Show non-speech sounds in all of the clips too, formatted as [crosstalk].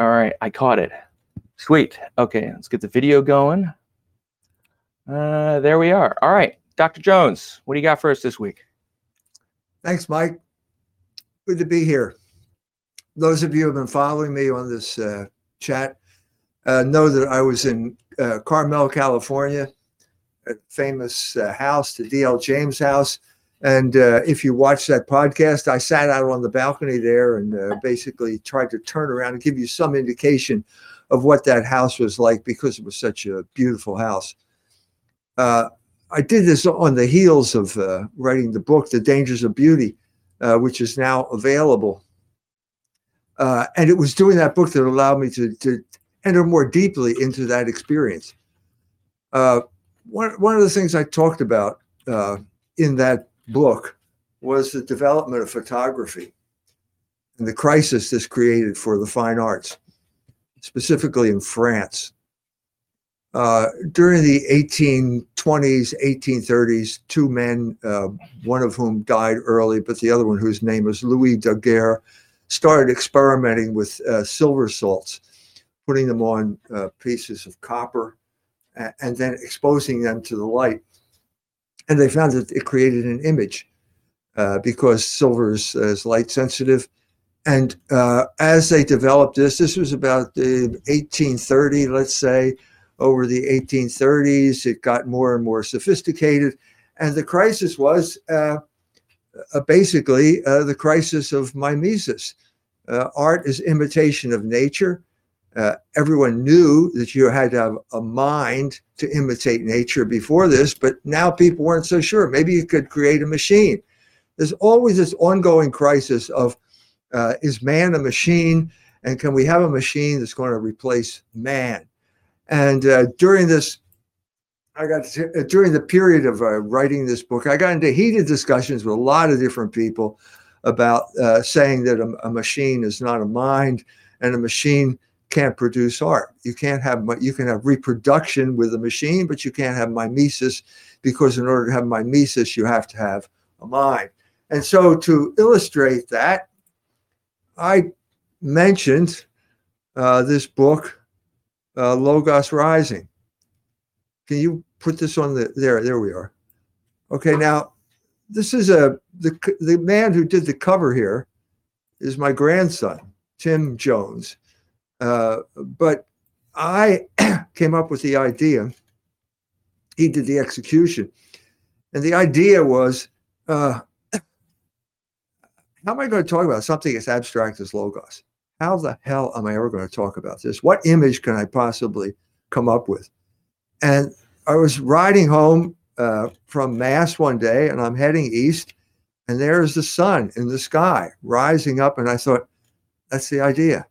All right, I caught it. Sweet. Okay, let's get the video going. Uh, there we are. All right, Dr. Jones, what do you got for us this week? Thanks, Mike. Good to be here. Those of you who have been following me on this uh, chat uh, know that I was in uh, Carmel, California, a famous uh, house, the D.L. James House. And uh, if you watch that podcast, I sat out on the balcony there and uh, basically tried to turn around and give you some indication of what that house was like because it was such a beautiful house. Uh, I did this on the heels of uh, writing the book, The Dangers of Beauty, uh, which is now available. Uh, and it was doing that book that allowed me to, to enter more deeply into that experience. One, one of the things I talked about in that book was the development of photography and the crisis this created for the fine arts, specifically in France. Uh, during the 1820s, 1830s, two men, uh, one of whom died early, but the other one, whose name was Louis Daguerre, started experimenting with uh, silver salts, putting them on uh, pieces of copper and then exposing them to the light. And they found that it created an image uh, because silver is, is, light sensitive. And uh, as they developed this, this was about the 1830, let's say, over the 1830s, it got more and more sophisticated. And the crisis was uh, uh, basically uh, the crisis of mimesis. Uh, art is imitation of nature. Uh, everyone knew that you had to have a mind to imitate nature before this, but now people weren't so sure. Maybe you could create a machine. There's always this ongoing crisis of uh, is man a machine? And can we have a machine that's going to replace man? And uh, during this I got to, uh, during the period of uh, writing this book, I got into heated discussions with a lot of different people about uh, saying that a, a, machine is not a mind and a machine can't produce art. You can't have you can have reproduction with a machine, but you can't have mimesis because in order to have mimesis, you have to have a mind. And so to illustrate that, I mentioned uh, this book, uh, Logos Rising. Can you put this on the there? There we are. Okay, now this is a the the man who did the cover here is my grandson Tim Jones, uh, but I [clears throat] came up with the idea. He did the execution, and the idea was. Uh, [clears throat] how am I going to talk about something as abstract as logos? How the hell am I ever going to talk about this? What image can I possibly come up with? And I was riding home uh, from Mass one day and I'm heading east, and there's the sun in the sky rising up. And I thought, that's the idea.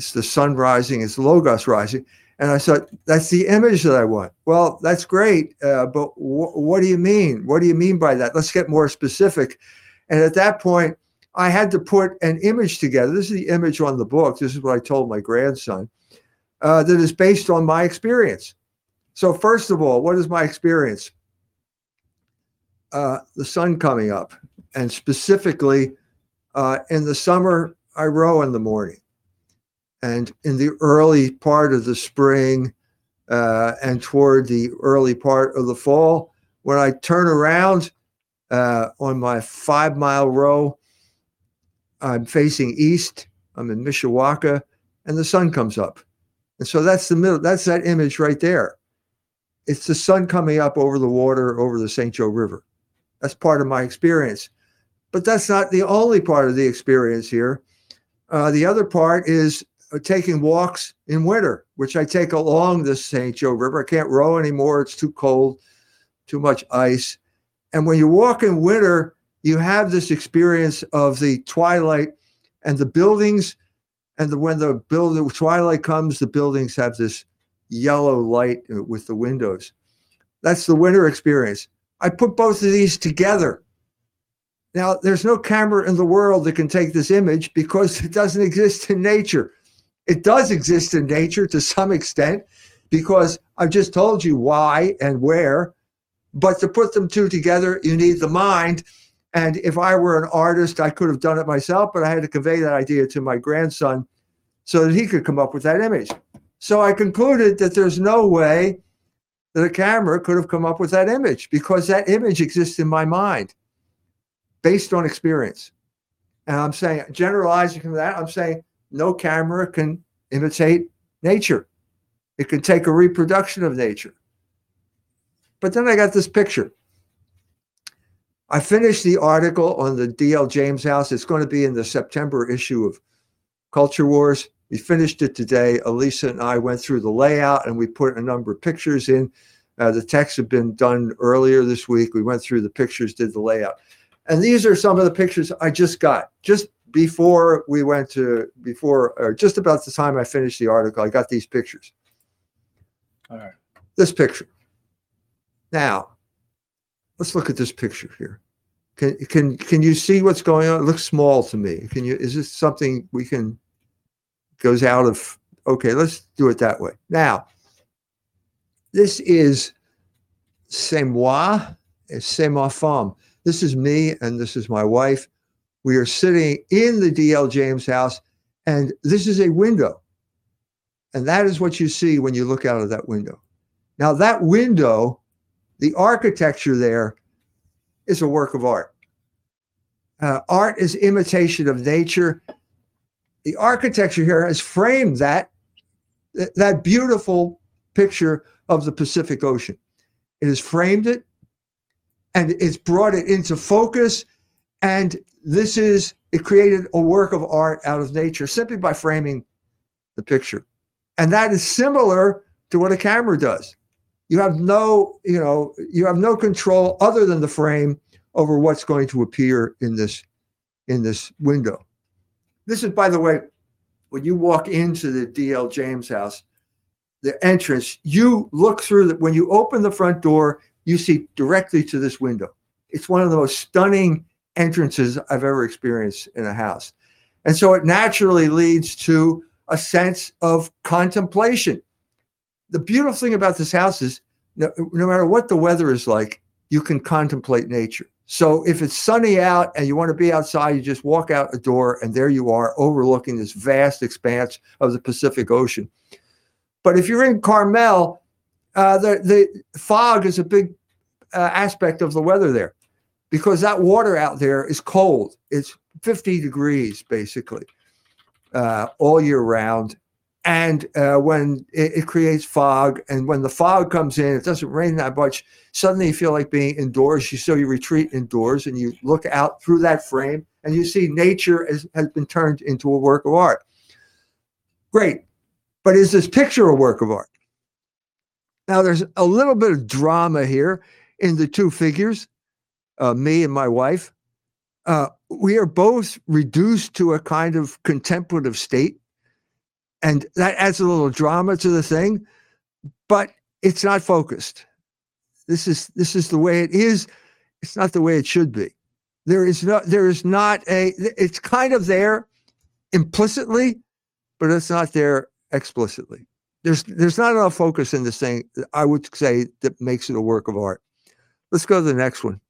It's the sun rising, it's Logos rising. And I thought, that's the image that I want. Well, that's great. Uh, but w- what do you mean? What do you mean by that? Let's get more specific. And at that point, I had to put an image together. This is the image on the book. This is what I told my grandson uh, that is based on my experience. So, first of all, what is my experience? Uh, the sun coming up, and specifically uh, in the summer, I row in the morning. And in the early part of the spring uh, and toward the early part of the fall, when I turn around uh, on my five mile row, I'm facing east, I'm in Mishawaka, and the sun comes up. And so that's the middle, that's that image right there it's the sun coming up over the water over the St. Joe River. That's part of my experience. But that's not the only part of the experience here. Uh, the other part is taking walks in winter, which I take along the St. Joe River. I can't row anymore. It's too cold, too much ice. And when you walk in winter, you have this experience of the twilight and the buildings. And the, when the twilight comes, the buildings have this yellow light uh, with the windows. That's the winter experience. I put both of these together. Now, there's no camera in the world that can take this image because [laughs] it doesn't exist in nature. It does exist in nature to some extent because I've just told you why and where. But to put them two together, you need the mind. And if I were an artist, I could have done it myself, but I had to convey that idea to my grandson so that he could come up with that image. So I concluded that there's no way that a camera could have come up with that image because that image exists in my mind based on experience. And I'm saying, generalizing from that, I'm saying no camera can imitate nature. It can take a reproduction of nature. But then I got this picture. I finished the article on the D.L. James house. It's going to be in the September issue of Culture Wars. We finished it today. Elisa and I went through the layout and we put a number of pictures in. Uh, the text had been done earlier this week. We went through the pictures, did the layout. And these are some of the pictures I just got just before we went to, before, or just about the time I finished the article. I got these pictures. All right. This picture. Now, let's look at this picture here. Can can can you see what's going on? It looks small to me. Can you? Is this something we can? Goes out of. Okay, let's do it that way. Now, this is c'est moi, c'est uh, ma femme. This is me and this is my wife. We are sitting in the DL James house, and this is a window. And that is what you see when you look out of that window. Now, that window, the architecture there is a work of art. Uh, art is imitation of nature. The architecture here has framed that, that beautiful picture of the Pacific Ocean. It has framed it and it's brought it into focus. And this is, it created a work of art out of nature simply by framing the picture. And that is similar to what a camera does. You have no, you know, you have no control other than the frame over what's going to appear in this in this window. This is, by the way, when you walk into the DL James house, the entrance, you look through that when you open the front door, you see directly to this window. It's one of the most stunning entrances I've ever experienced in a house. And so it naturally leads to a sense of contemplation. The beautiful thing about this house is no, no matter what the weather is like, you can contemplate nature. So if it's sunny out and you want to be outside, you just walk out a door and there you are overlooking this vast expanse of the Pacific Ocean. But if you're in Carmel, uh, the, the fog is a big uh, aspect of the weather there because that water out there is cold. It's 50 degrees basically uh, all year round. And uh, when it, it, creates fog, and when the fog comes in, it doesn't rain that much. Suddenly, you feel like being indoors. You so you retreat indoors, and you look out through that frame, and you see nature has, has been turned into a work of art. Great, but is this picture a work of art? Now, there's a little bit of drama here in the two figures, uh, me and my wife. Uh, we are both reduced to a kind of contemplative state. And that adds a little drama to the thing, but it's not focused. This is this is the way it is. It's not the way it should be. There is not there is not a it's kind of there implicitly, but it's not there explicitly. There's there's not enough focus in this thing, I would say, that makes it a work of art. Let's go to the next one.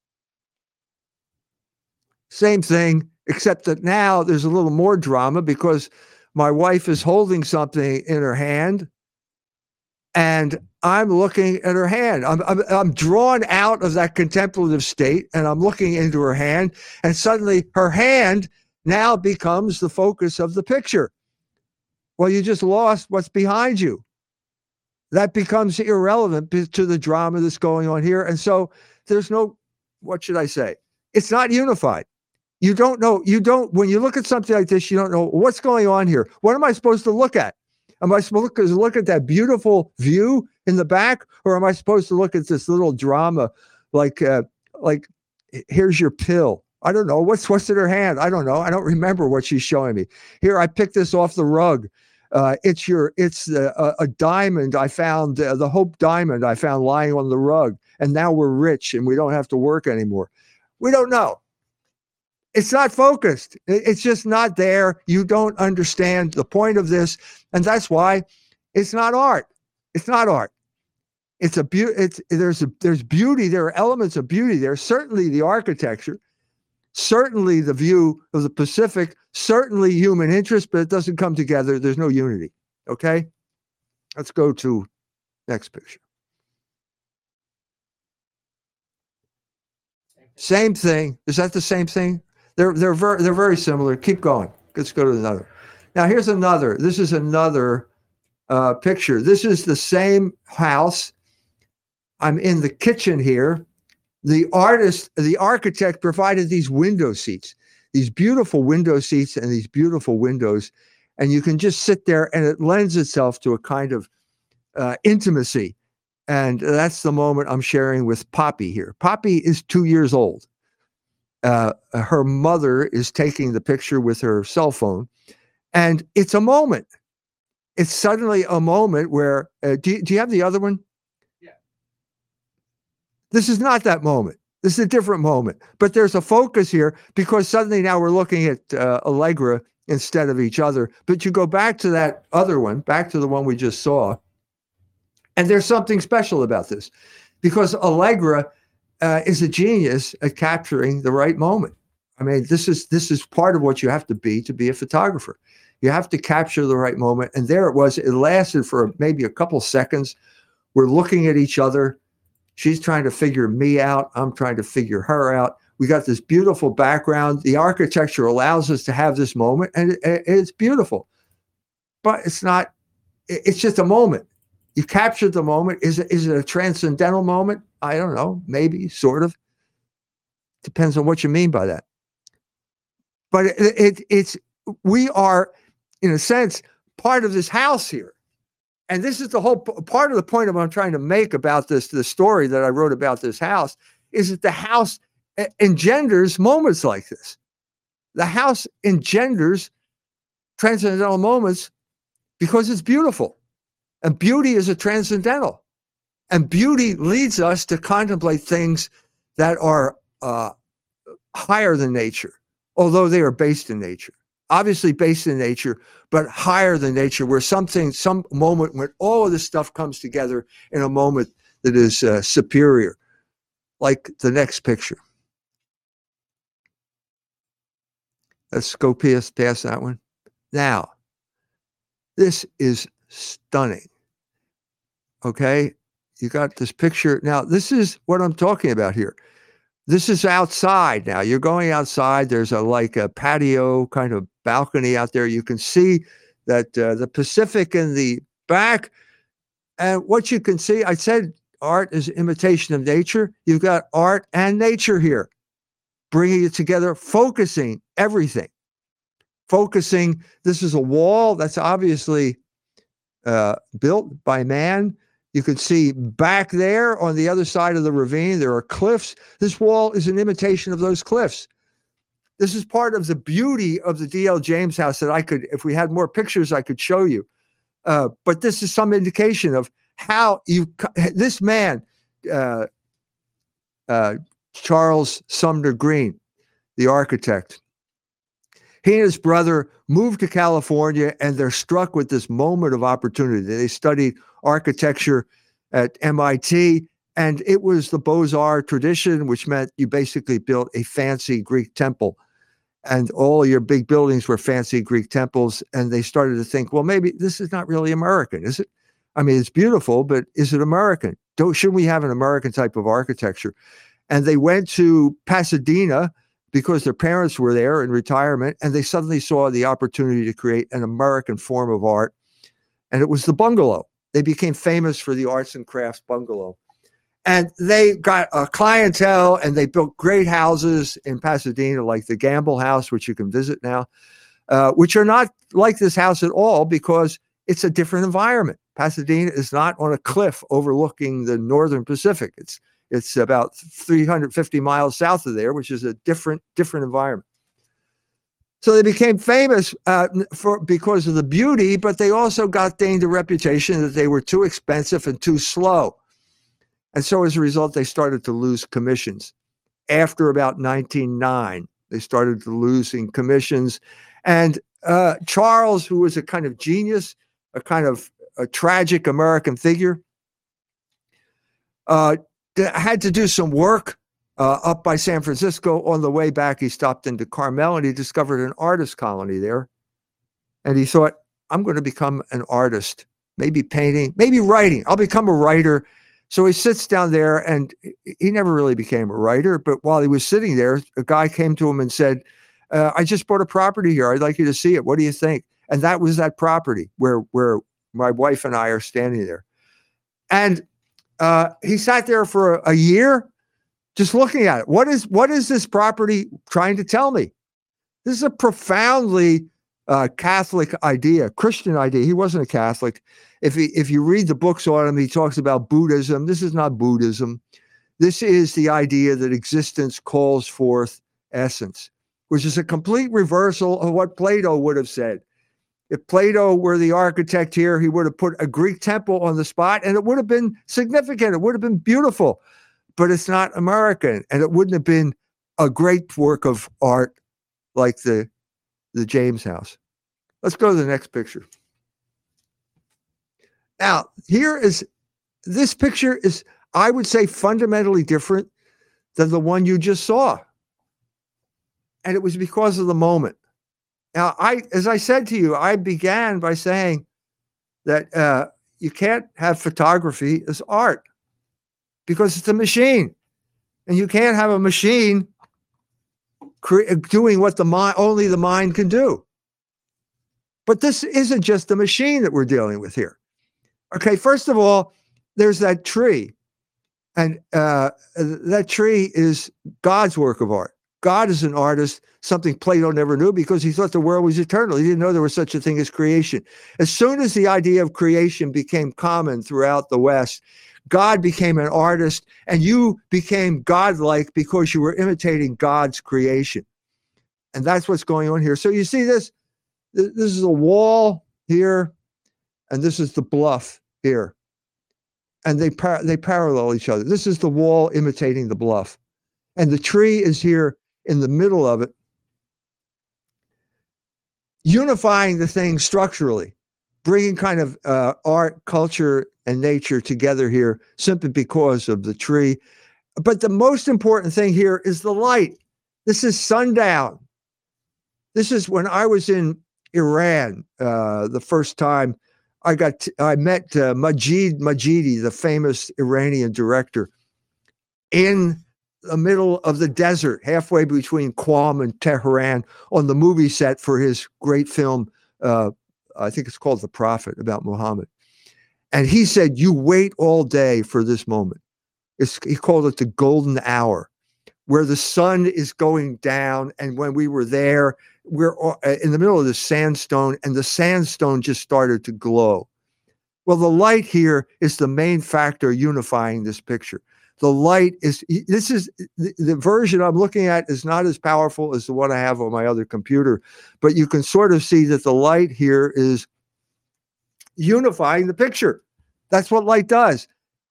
Same thing, except that now there's a little more drama because my wife is holding something in her hand and I'm looking at her hand. I'm, I'm, I'm, drawn out of that contemplative state and I'm looking into her hand. And suddenly her hand now becomes the focus of the picture. Well, you just lost what's behind you. That becomes irrelevant to the drama that's going on here. And so there's no, what should I say? It's not unified. You don't know, you don't, when you look at something like this, you don't know what's going on here. What am I supposed to look at? Am I supposed to look at that beautiful view in the back, or am I supposed to look at this little drama like, uh, like, here's your pill? I don't know. What's what's in her hand? I don't know. I don't remember what she's showing me. Here, I picked this off the rug. Uh, it's your it's a, a diamond I found uh, the Hope diamond I found lying on the rug, and now we're rich and we don't have to work anymore. We don't know. It's not focused. It's just not there. You don't understand the point of this, and that's why it's not art. It's not art. It's a beauty. It's there's a there's beauty. There are elements of beauty there. Certainly the architecture, certainly the view of the Pacific, certainly human interest, but it doesn't come together. There's no unity. Okay. Let's go to next picture. Same thing. Is that the same thing? They're they're very they're very similar. Keep going. Let's go to another. Now here's another. This is another uh, picture. This is the same house. I'm in the kitchen here. The artist, the architect provided these window seats, these beautiful window seats and these beautiful windows. And you can just sit there and it lends itself to a kind of uh, intimacy. And that's the moment I'm sharing with Poppy here. Poppy is two years old. Uh, her mother is taking the picture with her cell phone. And it's a moment. It's suddenly a moment where, uh, do, you, do you have the other one? Yeah. This is not that moment. This is a different moment. But there's a focus here because suddenly now we're looking at uh, Allegra instead of each other. But you go back to that other one, back to the one we just saw. And there's something special about this because Allegra uh, is a genius at capturing the right moment. I mean, this is this is part of what you have to be to be a photographer. You have to capture the right moment. And there it was. It lasted for maybe a couple seconds. We're looking at each other. She's trying to figure me out. I'm trying to figure her out. We got this beautiful background. The architecture allows us to have this moment, and it, it's beautiful. But it's not, it's just a moment. You captured the moment. Is it, is it a transcendental moment? I don't know. Maybe, sort of. Depends on what you mean by that. But it, it, it's, we are in a sense, part of this house here. And this is the whole part of the point of I'm trying to make about this, the story that I wrote about this house, is that the house engenders moments like this. The house engenders transcendental moments because it's beautiful. And beauty is a transcendental. And beauty leads us to contemplate things that are uh, higher than nature, although they are based in nature obviously based in nature, but higher than nature, where something, some moment when all of this stuff comes together in a moment that is uh, superior, like the next picture. Let's go past, past that one. Now, this is stunning. Okay, you got this picture. Now, this is what I'm talking about here. This is outside now. You're going outside. There's a like a patio kind of balcony out there. You can see that uh, the Pacific in the back. And what you can see, I said art is imitation of nature. You've got art and nature here, bringing it together, focusing everything. Focusing, this is a wall that's obviously uh, built by man. You can see back there on the other side of the ravine, there are cliffs. This wall is an imitation of those cliffs. This is part of the beauty of the D.L. James house that I could, if we had more pictures, I could show you. Uh, but this is some indication of how you, this man, uh, uh, Charles Sumner Greene, the architect, he and his brother moved to California and they're struck with this moment of opportunity. They studied architecture at MIT, and it was the Beaux Arts tradition, which meant you basically built a fancy Greek temple. And all your big buildings were fancy Greek temples. And they started to think, well, maybe this is not really American, is it? I mean, it's beautiful, but is it American? Don't, shouldn't we have an American type of architecture? And they went to Pasadena because their parents were there in retirement and they suddenly saw the opportunity to create an American form of art. And it was the bungalow. They became famous for the arts and crafts bungalow. And they got a clientele and they built great houses in Pasadena, like the Gamble House, which you can visit now, uh, which are not like this house at all because it's a different environment. Pasadena is not on a cliff overlooking the northern Pacific. It's it's about 350 miles south of there, which is a different different environment. So they became famous uh, for because of the beauty, but they also got gained a reputation that they were too expensive and too slow. And so as a result, they started to lose commissions. After about 1909, they started to losing commissions. And uh, Charles, who was a kind of genius, a kind of a tragic American figure, uh, had to do some work uh, up by San Francisco. On the way back, he stopped into Carmel and he discovered an artist colony there. And he thought, I'm going to become an artist, maybe painting, maybe writing. I'll become a writer. So he sits down there and he never really became a writer. But while he was sitting there, a guy came to him and said, uh, I just bought a property here. I'd like you to see it. What do you think? And that was that property where, where my wife and I are standing there. And uh, he sat there for a, a year just looking at it. What is what is this property trying to tell me? This is a profoundly uh, Catholic idea, Christian idea. He wasn't a Catholic. If he, if you read the books on him, he talks about Buddhism. This is not Buddhism. This is the idea that existence calls forth essence, which is a complete reversal of what Plato would have said. If Plato were the architect here, he would have put a Greek temple on the spot and it would have been significant. It would have been beautiful but it's not American, and it wouldn't have been a great work of art like the the James House. Let's go to the next picture. Now, here is this picture is, I would say, fundamentally different than the one you just saw. And it was because of the moment. Now, I, as I said to you, I began by saying that uh, you can't have photography as art because it's a machine. And you can't have a machine cre- doing what the mind only the mind can do. But this isn't just a machine that we're dealing with here. Okay, first of all, there's that tree. And uh, that tree is God's work of art. God is an artist, something Plato never knew because he thought the world was eternal. He didn't know there was such a thing as creation. As soon as the idea of creation became common throughout the West, God became an artist and you became godlike because you were imitating God's creation. And that's what's going on here. So you see this this is a wall here and this is the bluff here. And they par- they parallel each other. This is the wall imitating the bluff. And the tree is here in the middle of it unifying the thing structurally bringing kind of uh, art, culture, and nature together here simply because of the tree. But the most important thing here is the light. This is sundown. This is when I was in Iran uh, the first time. I got I met uh, Majid Majidi, the famous Iranian director, in the middle of the desert, halfway between Qom and Tehran, on the movie set for his great film uh, I think it's called The Prophet about Muhammad. And he said, You wait all day for this moment. It's, he called it the golden hour, where the sun is going down. And when we were there, we're in the middle of the sandstone, and the sandstone just started to glow. Well, the light here is the main factor unifying this picture the light is this is the, the, version i'm looking at is not as powerful as the one i have on my other computer but you can sort of see that the light here is unifying the picture. That's what light does.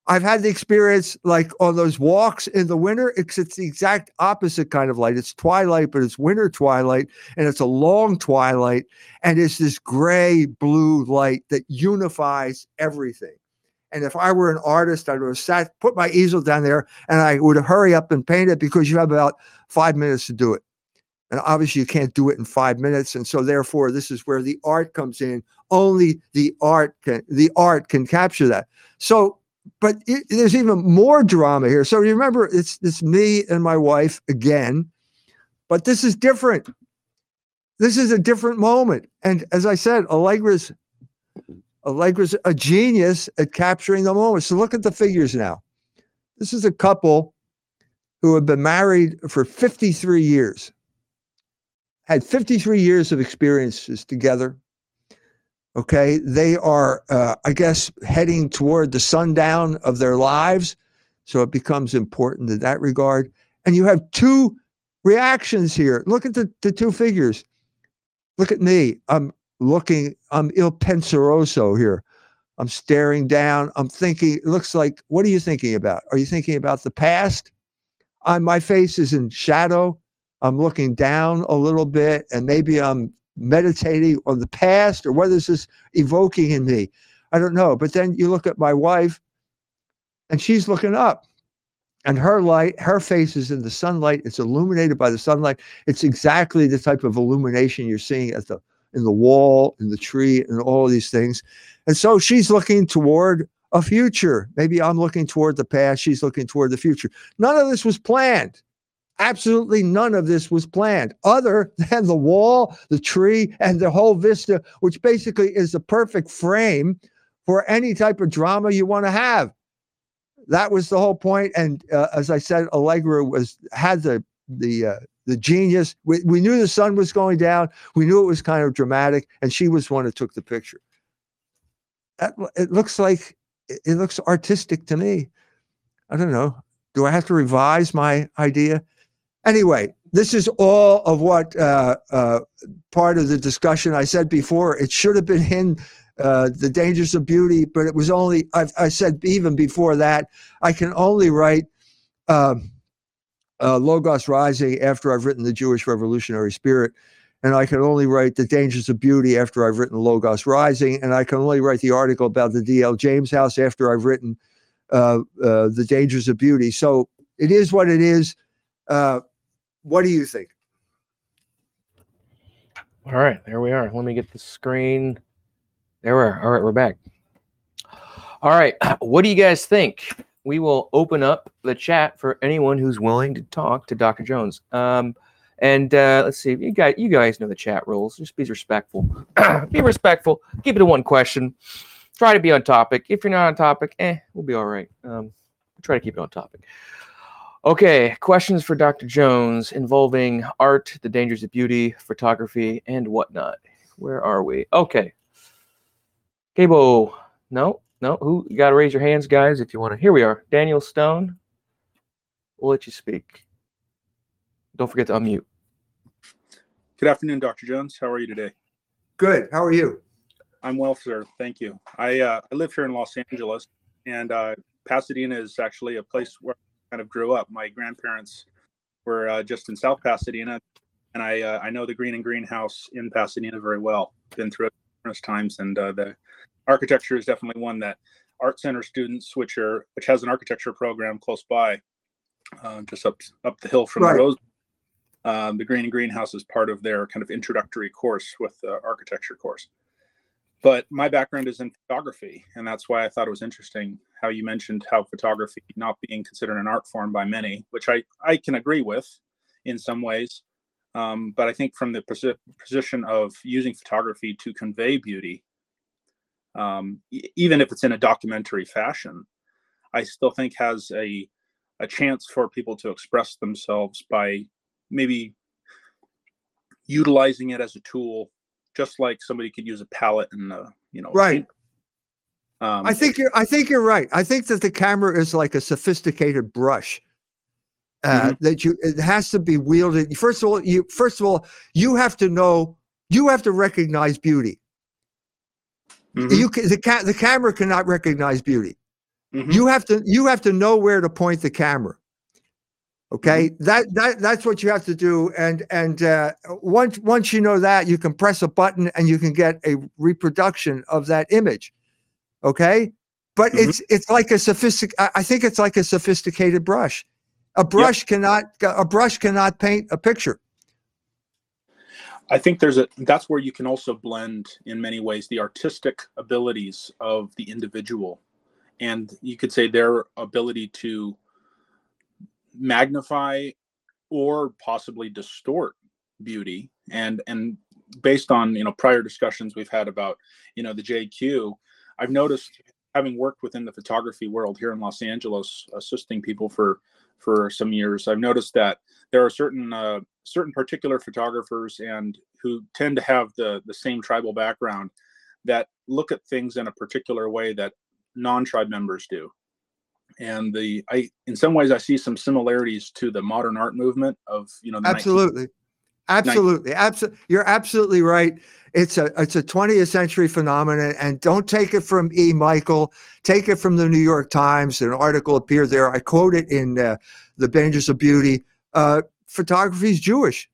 I've had the experience like on those walks in the winter it's, it's the exact opposite kind of light. It's twilight but it's winter twilight and it's a long twilight and it's this gray blue light that unifies everything and if I were an artist, I would have sat, put my easel down there, and I would hurry up and paint it because you have about five minutes to do it. And obviously, you can't do it in five minutes, and so therefore, this is where the art comes in. Only the art can the art can capture that. So, but it, there's even more drama here. So remember, it's it's me and my wife again, but this is different. This is a different moment. And as I said, Allegra's Allegra's a genius at capturing the moment. So look at the figures now. This is a couple who have been married for 53 years, had 53 years of experiences together. Okay. They are, uh, I guess, heading toward the sundown of their lives. So it becomes important in that regard. And you have two reactions here. Look at the, the two figures. Look at me. I'm looking, I'm il penseroso here. I'm staring down. I'm thinking, it looks like, what are you thinking about? Are you thinking about the past? I, my face is in shadow. I'm looking down a little bit, and maybe I'm meditating on the past, or what is this evoking in me? I don't know. But then you look at my wife, and she's looking up. and her light, her face is in the sunlight. It's illuminated by the sunlight. It's exactly the type of illumination you're seeing at the in the wall, in the tree, and all of these things. And so she's looking toward a future. Maybe I'm looking toward the past. She's looking toward the future. None of this was planned. Absolutely none of this was planned, other [laughs] than the wall, the tree, and the whole vista, which basically is the perfect frame for any type of drama you want to have. That was the whole point. And uh, as I said, Allegra was had the the uh, the genius. We, we knew the sun was going down. We knew it was kind of dramatic, and she was one that took the picture. That, it looks like it looks artistic to me. I don't know. Do I have to revise my idea? Anyway, this is all of what uh, uh, part of the discussion I said before. It should have been in uh, the dangers of beauty, but it was only, I've, i said even before that, I can only write um, uh, Logos Rising after I've written The Jewish Revolutionary Spirit. And I can only write The Dangers of Beauty after I've written Logos Rising. And I can only write the article about the D.L. James House after I've written uh, uh, The Dangers of Beauty. So it is what it is. Uh, what do you think? All right, there we are. Let me get the screen there we are. All right, we're back. All right, [clears throat] what do you guys think? We will open up the chat for anyone who's willing to talk to Dr. Jones. Um, and uh, let's see, you guys, you guys know the chat rules. Just be respectful. [clears throat] be respectful. Keep it to one question. Try to be on topic. If you're not on topic, eh, we'll be all right. Um, try to keep it on topic. Okay, questions for Dr. Jones involving art, the dangers of beauty, photography, and whatnot. Where are we? Okay, Cabo, no, no. Who you got to raise your hands, guys, if you want to. Here we are. Daniel Stone. We'll let you speak. Don't forget to unmute. Good afternoon, Dr. Jones. How are you today? Good. How are you? I'm well, sir. Thank you. I uh, I live here in Los Angeles, and uh, Pasadena is actually a place where I kind of grew up. My grandparents were uh, just in South Pasadena, and I uh, I know the Greene and Greene House in Pasadena very well. Been through it numerous times, and uh, the architecture is definitely one that art center students, which are which has an architecture program close by, uh, just up up the hill from right. the Rose. Um, the Greene and Greene house is part of their kind of introductory course with the architecture course. But my background is in photography, and that's why I thought it was interesting how you mentioned how photography not being considered an art form by many, which I I can agree with in some ways. Um, but I think from the position of using photography to convey beauty, um, even if it's in a documentary fashion, I still think has a a chance for people to express themselves by maybe utilizing it as a tool, just like somebody could use a palette and a, you know right. Um, I think you're. I think you're right. I think that the camera is like a sophisticated brush. Uh, mm-hmm. That you it has to be wielded. First of all, you first of all you have to know you have to recognize beauty. Mm-hmm. You can, the ca- the camera cannot recognize beauty. Mm-hmm. You have to you have to know where to point the camera. Okay, mm-hmm. that that that's what you have to do. And and uh, once once you know that, you can press a button and you can get a reproduction of that image. Okay, but mm-hmm. it's it's like a sophistic. I think it's like a sophisticated brush. A brush yep. cannot a brush cannot paint a picture. I think there's a that's where you can also blend in many ways the artistic abilities of the individual. And you could say their ability to magnify or possibly distort beauty. And and based on you know prior discussions we've had about you know the JQ I've noticed having worked within the photography world here in Los Angeles assisting people for for some years. I've noticed that there are certain uh, certain particular photographers and who tend to have the the same tribal background that look at things in a particular way that non-tribe members do. And the i in some ways i see some similarities to the modern art movement of you know absolutely. 19- absolutely absolutely you're absolutely right it's a it's a 20th century phenomenon and don't take it from e michael take it from the new york times an article appeared there i quote it in uh, the dangers of beauty uh, photography is Jewish.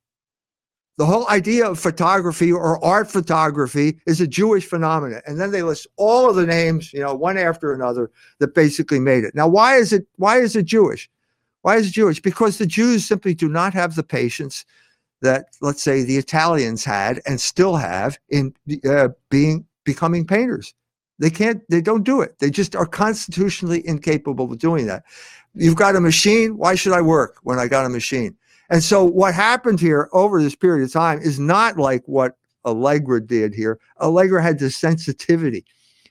The whole idea of photography or art photography is a Jewish phenomenon. And then they list all of the names, you know, one after another that basically made it. Now, why is it why is it Jewish? Why is it Jewish? Because the Jews simply do not have the patience that, let's say, the Italians had and still have in uh, being becoming painters. They can't. They don't do it. They just are constitutionally incapable of doing that. You've got a machine. Why should I work when I got a machine? And so what happened here over this period of time is not like what Allegra did here. Allegra had the sensitivity,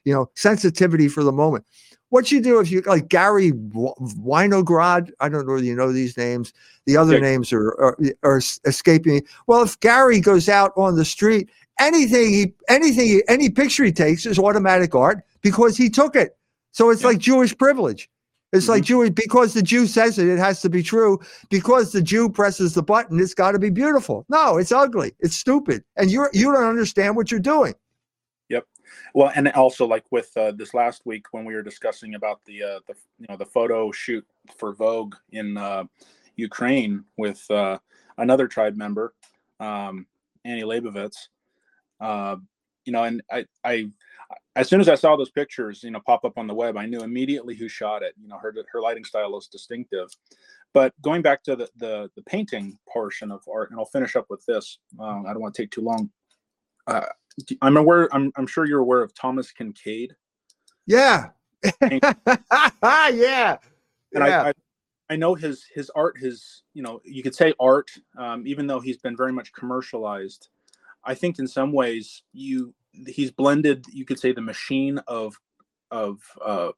you know, sensitivity for the moment. What you do if you like Garry Winogrand, I don't know whether you know these names. The other Yeah. names are, are are escaping me. Well, if Garry goes out on the street, anything he anything he, any picture he takes is automatic art because he took it. So it's Yeah. like Jewish privilege. It's like mm-hmm. Jewish because the Jew says it, it has to be true. Because the Jew presses the button, it's got to be beautiful. No, it's ugly. It's stupid, and you you don't understand what you're doing. Well, and also like with uh, this last week when we were discussing about the uh, the you know the photo shoot for Vogue in uh, Ukraine with uh, another tribe member, um, Annie Leibovitz. Uh, you know, and I, I, as soon as I saw those pictures, you know, pop up on the web, I knew immediately who shot it. You know, her her lighting style is distinctive. But going back to the the, the painting portion of art, and I'll finish up with this. Um, I don't want to take too long. Uh, I'm aware. I'm, I'm sure you're aware of Thomas Kinkade, Yeah, [laughs] yeah, and yeah. I, I I know his his art. His you know you could say art, um, even though he's been very much commercialized. I think in some ways you he's blended. You could say the machine of of uh,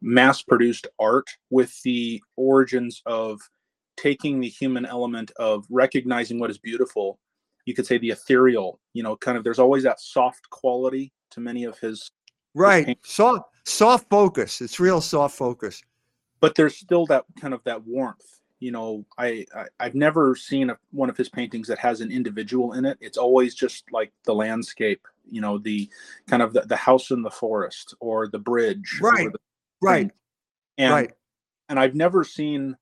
mass produced art with the origins of taking the human element of recognizing what is beautiful you could say the ethereal you know kind of there's always that soft quality to many of his right. paint- Soft soft focus. It's real soft focus. but there's still that kind of that warmth you know i, I i've never seen a, one of his paintings that has an individual in it it's always just like the landscape you know the kind of the, the house in the forest or the bridge Right. the Right. and right. and I've never seen.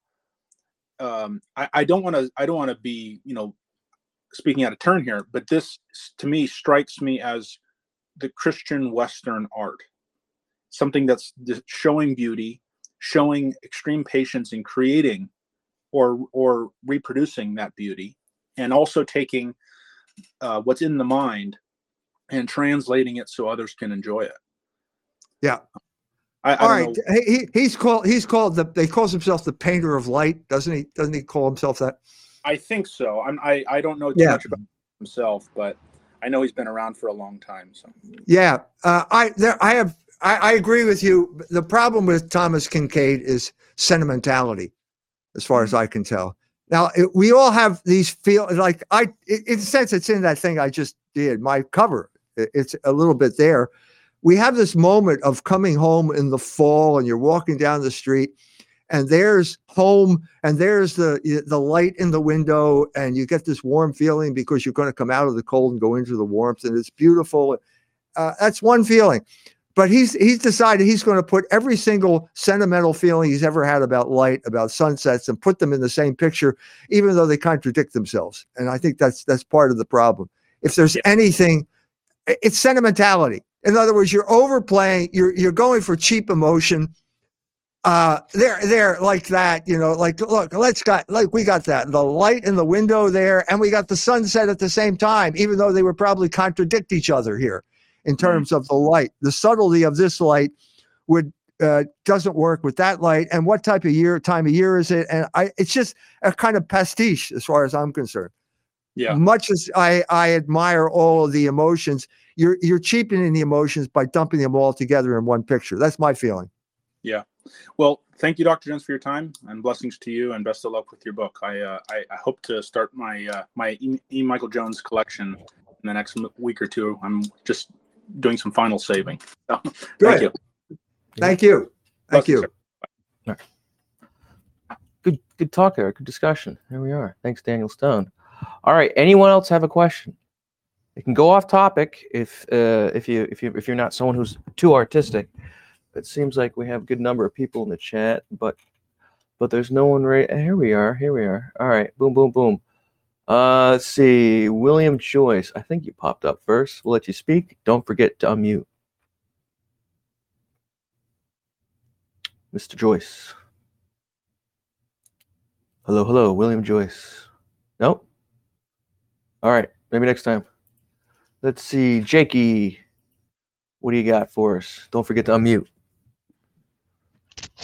Um, I, I don't want to. I don't want to be, you know, speaking out of turn here, but this to me strikes me as the Christian Western art, something that's showing beauty, showing extreme patience in creating, or or reproducing that beauty, and also taking uh, what's in the mind and translating it so others can enjoy it. Yeah. I, I All right. He, he- he's called he's called the they calls himself the painter of light, doesn't he? Doesn't he call himself that? I think so. I'm, I I don't know too Yeah. much about himself, but I know he's been around for a long time. So Yeah. Uh, I there I have I, I agree with you. The problem with Thomas Kinkade is sentimentality, as far as I can tell. Now it, we all have these feel like I in in a sense it's in that thing I just did my cover. It- It's a little bit there. We have this moment of coming home in the fall, and you're walking down the street, and there's home, and there's the the light in the window, and you get this warm feeling because you're going to come out of the cold and go into the warmth, and it's beautiful. Uh, that's one feeling. But he's he's decided he's going to put every single sentimental feeling he's ever had about light, about sunsets, and put them in the same picture, even though they contradict themselves. And I think that's that's part of the problem. If there's Yeah. anything, it's sentimentality. In other words, you're overplaying. You're you're going for cheap emotion. Uh, there, there, like that. You know, like look, let's got like we got that the light in the window there, and we got the sunset at the same time, even though they would probably contradict each other here in terms of the light. The subtlety of this light would uh, doesn't work with that light. And what type of year, time of year is it? And I, it's just a kind of pastiche as far as I'm concerned. yeah, Much as I, I admire all of the emotions, you're you're cheapening the emotions by dumping them all together in one picture. That's my feeling. Well, thank you, Dr. Jones, for your time and blessings to you, and best of luck with your book. I uh, I, I hope to start my uh, my E. e. Michael Jones collection in the next week or two. I'm just doing some final saving. [laughs] So, Good. thank you. Thank you. Thank Blessings, you. sir. Good good talk there. Good discussion. There we are. Thanks, Daniel Stone. All right. Anyone else have a question? You can go off topic if uh, if you if you if you're not someone who's too artistic. It seems like we have a good number of people in the chat, but but there's no one right. Here we are. Here we are. All right. Boom, boom, boom. Uh, let's see. William Joyce. I think you popped up first. We'll let you speak. Don't forget to unmute. Mr. Joyce. Hello, hello, William Joyce. Nope. All right, maybe next time. Let's see, Jakey. What do you got for us? Don't forget to unmute.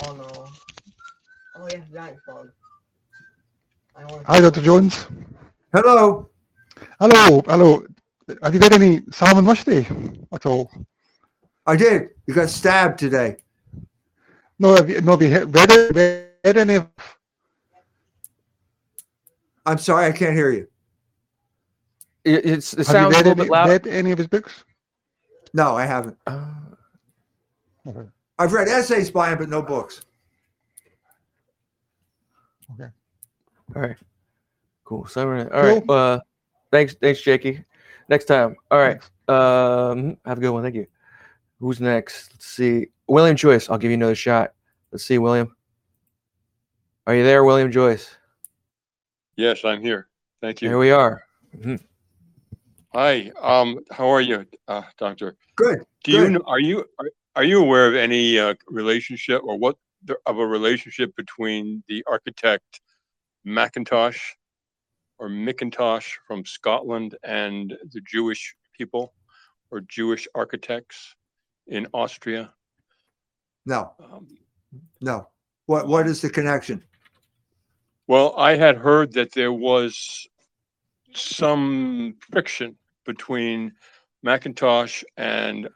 Oh no. Oh yeah, giant phone. I want Hi, Dr. Jones. Hello. Hello, hello. Have you read any Salman Rushdie at all? I did. You got stabbed today. No, have you, no, have you read, it- read any I'm sorry, I can't hear you. It, it's, it have sounds you a read little any, bit loud. read any of his books? No, I haven't. Uh, Okay. I've read essays by him, but no books. Okay. All right, cool. So, we're- all right. Cool. Uh, thanks, thanks, Jakey. Next time. All right. Um, have a good one. Thank you. Who's next? Let's see. William Joyce. I'll give you another shot. Let's see, William. Are you there, William Joyce? Yes, I'm here. Thank you. Here we are. Mhm. Hi, um, how are you, uh, Doctor? Good. Do Good. kn- are you, are- are you aware of any, uh, relationship or what, the- of a relationship between the architect Mackintosh or McIntosh from Scotland and the Jewish people or Jewish architects in Austria? No, Um, no. What What is the connection? Well, I had heard that there was some friction between Mackintosh and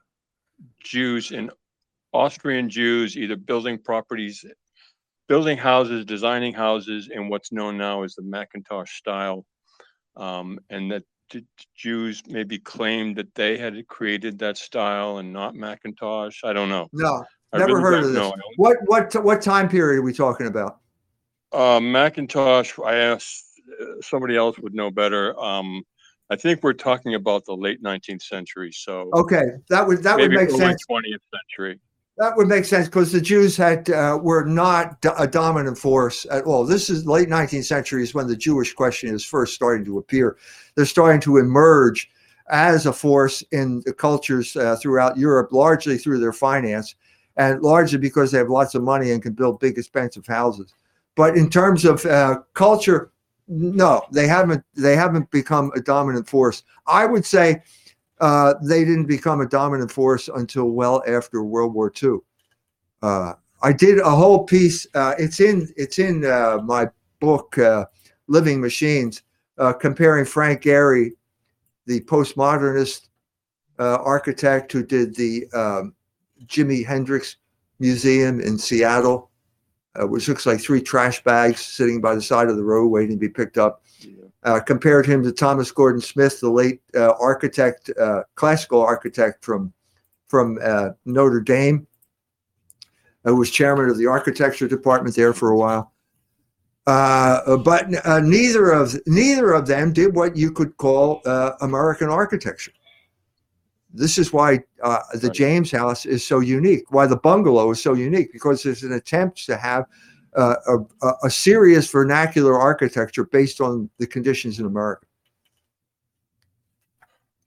Jews and Austrian Jews, either building properties, building houses, designing houses in what's known now as the Mackintosh style. Um, and that the Jews maybe claimed that they had created that style and not Mackintosh. I don't know. No, I never really heard of this. know. What What What time period are we talking about? Uh, Mackintosh, I asked, uh, somebody else would know better. Um, I think we're talking about the late nineteenth century, so Okay, that would that would make sense. twentieth century. That would make sense because the Jews had uh, were not a dominant force at all. This is late 19th century is when the Jewish question is first starting to appear. They're starting to emerge as a force in the cultures uh, throughout Europe, largely through their finance, and largely because they have lots of money and can build big, expensive houses. But in terms of uh, culture, no, they haven't. They haven't become a dominant force. I would say uh, they didn't become a dominant force until well after World War II. Uh, I did a whole piece. Uh, it's in it's in uh, my book, uh, Living Machines, uh, comparing Frank Gehry, the postmodernist architect who did the um, Jimi Hendrix Museum in Seattle, uh, which looks like three trash bags sitting by the side of the road waiting to be picked up uh, compared him to Thomas Gordon Smith, the late uh, architect, uh, classical architect from from uh, Notre Dame, who was chairman of the architecture department there for a while. Uh, but uh, neither of neither of them did what you could call uh, American architecture. This is why uh, the Right. James House is so unique. Why the bungalow is so unique because it's an attempt to have uh, a, a- a serious vernacular architecture based on the conditions in America.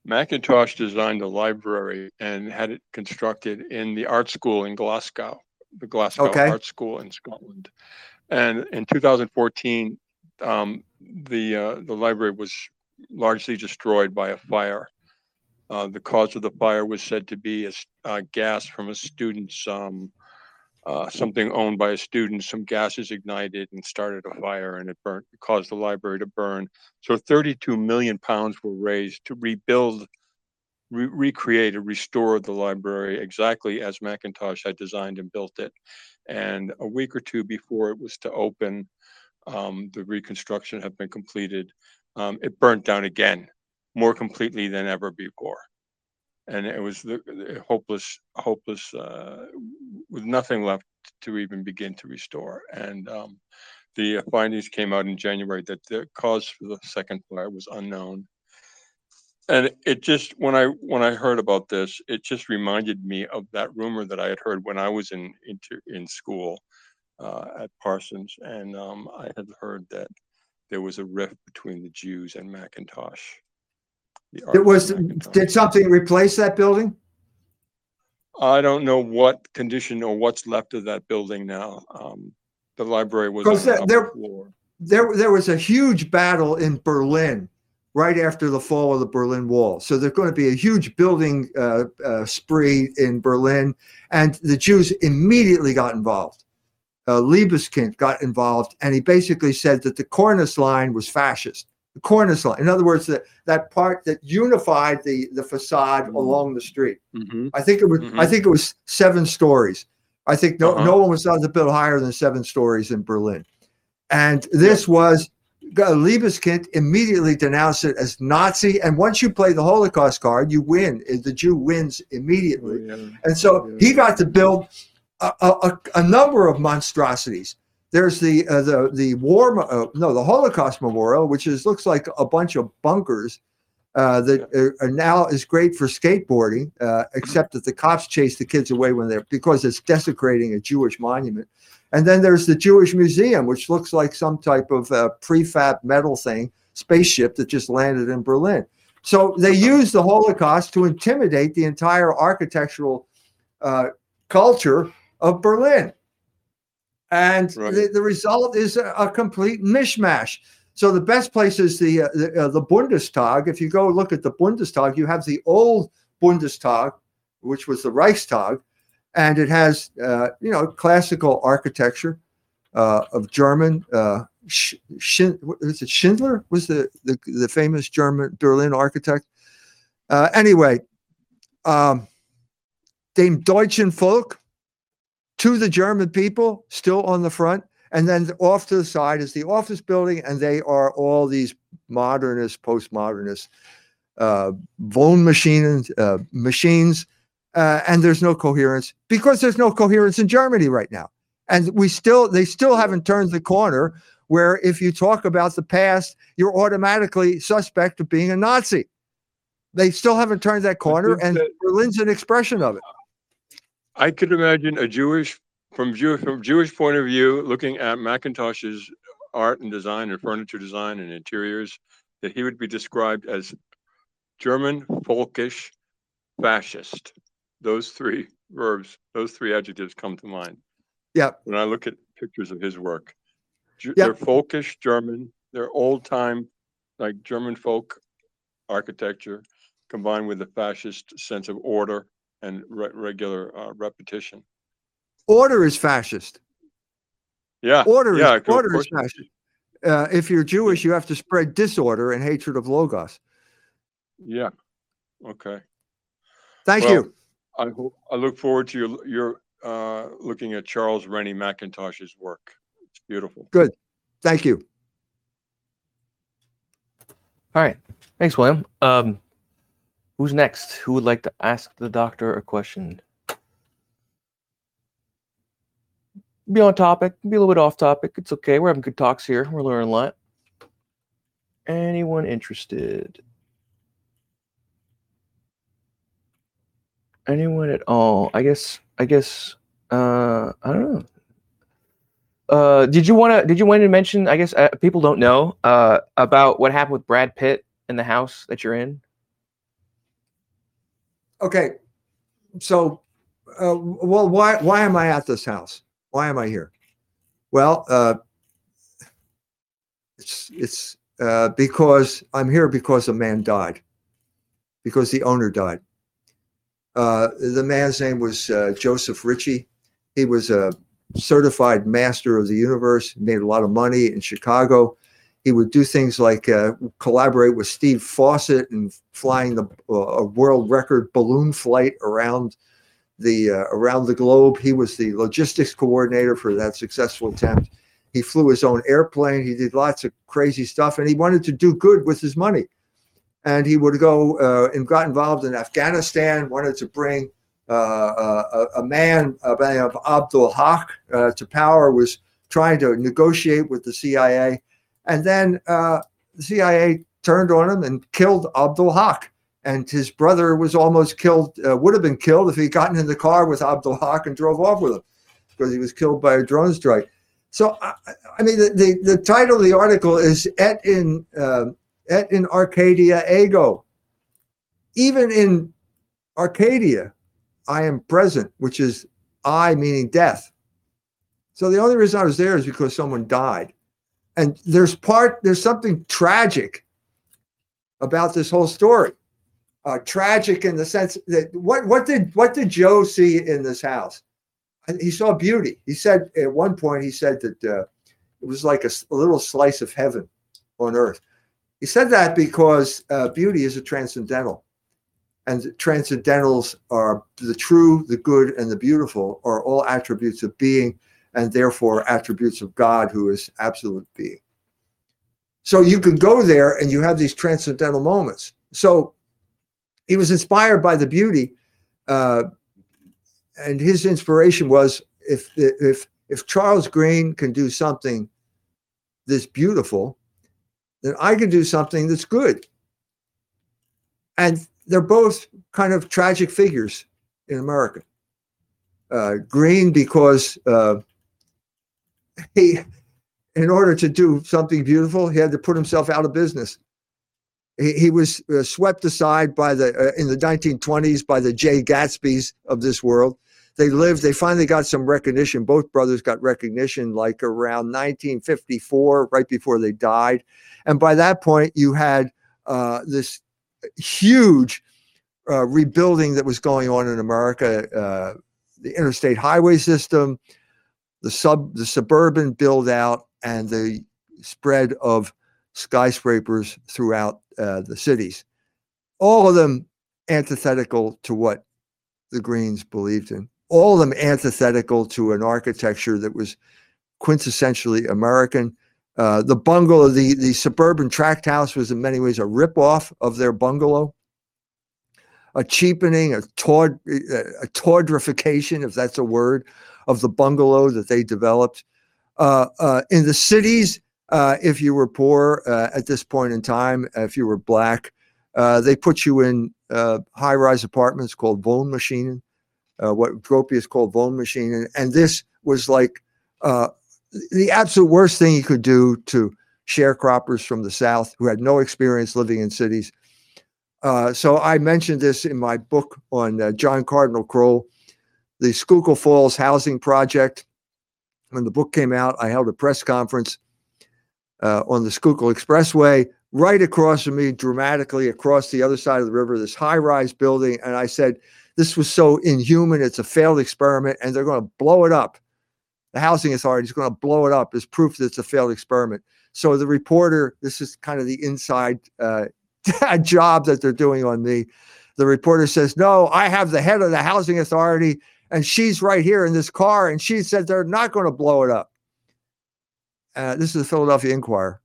Mackintosh designed a library and had it constructed in the art school in Glasgow, the Glasgow Okay. Art School in Scotland. And in 2014, um, the uh, the library was largely destroyed by a fire. Uh, the cause of the fire was said to be a uh, gas from a student's um, uh, something owned by a student. Some gases ignited and started a fire, and it burnt, caused the library to burn. So 32 million pounds were raised to rebuild, re- recreate, or restore the library exactly as Mackintosh had designed and built it. And a week or two before it was to open, um, the reconstruction had been completed. Um, it burnt down again, more completely than ever before. And it was the, the hopeless, hopeless, uh, with nothing left to even begin to restore. And um, the findings came out in January that the cause for the second fire was unknown. And it just when I when I heard about this, it just reminded me of that rumor that I had heard when I was in in school uh, at Parsons, and um, I had heard that there was a rift between the Jews and Mackintosh. It was, did something replace that building? I don't know what condition or what's left of that building now. Um, the library was on 'Cause the there- upper there- floor. there there was a huge battle in Berlin right after the fall of the Berlin Wall. So there's going to be a huge building uh, uh, spree in Berlin, and the Jews immediately got involved. Uh, Libeskind got involved, and he basically said that the Cornice line was fascist. Cornice line, in other words, that that part that unified the the facade Mhm. along the street. Mhm. I think it was. I Mhm. think it was seven stories. I think no Uh-huh. no one was allowed to build higher than seven stories in Berlin, and this was uh, Libeskind immediately denounced it as Nazi. And once you play the Holocaust card, you win. The Jew wins immediately. Oh, Yeah. And so he got to build a, a- a number of monstrosities. There's the uh, the the war uh, no the Holocaust Memorial, which is looks like a bunch of bunkers uh, that are, are now is great for skateboarding, uh, except that the cops chase the kids away when they're because it's desecrating a Jewish monument. And then there's the Jewish Museum, which looks like some type of uh, prefab metal thing, spaceship that just landed in Berlin. So they use the Holocaust to intimidate the entire architectural uh, culture of Berlin. And Right. the, the result is a, a complete mishmash. So the best place is the uh, the, uh, the Bundestag. If you go look at the Bundestag, you have the old Bundestag, which was the Reichstag, and it has uh, you know classical architecture uh, of German. Uh, Sch- is it Schindler was the, the the famous German Berlin architect. Uh, anyway, um, dem deutschen Volk to the German people, still on the front, and then off to the side is the office building, and they are all these modernist, postmodernist uh, Wohnmaschinen, uh, machines, uh, and there's no coherence because there's no coherence in Germany right now, and we still they still haven't turned the corner where if you talk about the past, you're automatically suspect of being a Nazi. They still haven't turned that corner, and that- Berlin's an expression of it. I could imagine a Jewish, from Jew, from Jewish point of view, looking at Mackintosh's art and design and furniture design and interiors, that he would be described as German, folkish, fascist. Those three verbs, those three adjectives come to mind. Yeah. When I look at pictures of his work, Yeah. they're folkish German, they're old time, like German folk architecture, combined with a fascist sense of order and re- regular uh, repetition. Order is fascist. Yeah. Order yeah, is of order is fascist. Uh, if you're Jewish, you have to spread disorder and hatred of logos. Yeah. Okay. Thank Well, you. I hope, I look forward to your, your, uh, looking at Charles Rennie Mackintosh's work. It's beautiful. Good. Thank you. All right. Thanks, William. Um, who's next? Who would like to ask the doctor a question? Be on topic, be a little bit off topic. It's okay. We're having good talks here. We're learning a lot. Anyone interested? Anyone at all? I guess. I guess. Uh, I don't know. Uh, did you want to? Did you want to mention? I guess uh, people don't know uh, about what happened with Brad Pitt in the house that you're in. Okay. So, uh, well, why why am I at this house? Why am I here? Well, uh, it's it's uh, because I'm here because a man died, because the owner died. Uh, the man's name was uh, Joseph Ritchie. He was a certified master of the universe. Made a lot of money in Chicago. He would do things like uh, collaborate with Steve Fossett and flying the uh, a world record balloon flight around the uh, around the globe. He was the logistics coordinator for that successful attempt. He flew his own airplane. He did lots of crazy stuff, and he wanted to do good with his money. And he would go uh, and got involved in Afghanistan. Wanted to bring uh, a, a man by Abdul Haq uh, to power. Was trying to negotiate with the CIA, and then uh, the CIA turned on him and killed Abdul Haq and his brother was almost killed, uh, would have been killed if he'd gotten in the car with Abdul Haq and drove off with him because he was killed by a drone strike. So, I, I mean, the, the, the title of the article is Et in, uh, Et in Arcadia Ego. Even in Arcadia, I am present, which is I meaning death. So the only reason I was there is because someone died. And there's part there's something tragic about this whole story. Uh, tragic in the sense that what what did what did Joe see in this house? He saw beauty. He said at one point he said that uh, it was like a little slice of heaven on earth. He said that because uh, beauty is a transcendental, and transcendentals are the true, the good, and the beautiful are all attributes of being, and therefore attributes of God, who is absolute being. So you can go there and you have these transcendental moments. So he was inspired by the beauty, uh, and his inspiration was if if if Charles Greene can do something this beautiful, then I can do something that's good. And they're both kind of tragic figures in America. Uh, Greene because uh, he, in order to do something beautiful, he had to put himself out of business. He, he was uh, swept aside by the uh, in the 1920s by the Jay Gatsby's of this world. They lived. They finally got some recognition. Both brothers got recognition like around 1954, right before they died. And by that point, you had uh, this huge uh, rebuilding that was going on in America. Uh, the interstate highway system, the sub, the suburban build out, and the spread of skyscrapers throughout uh, the cities. All of them antithetical to what the Greenes believed in. All of them antithetical to an architecture that was quintessentially American. Uh, the bungalow, the, the suburban tract house was in many ways a ripoff of their bungalow, a cheapening, a, tawd, a tawdrification, if that's a word, of the bungalow that they developed. Uh, uh, in the cities, uh, if you were poor at this point in time, if you were black, they put you in uh, high-rise apartments called Wohnmaschinen, uh, what Gropius called Wohnmaschinen, and this was like the absolute worst thing you could do to sharecroppers from the South who had no experience living in cities. Uh, so I mentioned this in my book on uh, John Cardinal Krol, the Schuylkill Falls Housing Project. When the book came out, I held a press conference uh, on the Schuylkill Expressway, right across from me, dramatically across the other side of the river, this high-rise building, and I said, "This was so inhuman. It's a failed experiment, and they're going to blow it up." The housing authority is going to blow it up as proof that it's a failed experiment. So the reporter, this is kind of the inside uh, [laughs] job that they're doing on me. The reporter says, No, I have the head of the housing authority, and she's right here in this car, and she said they're not going to blow it up. Uh, this is the Philadelphia Inquirer.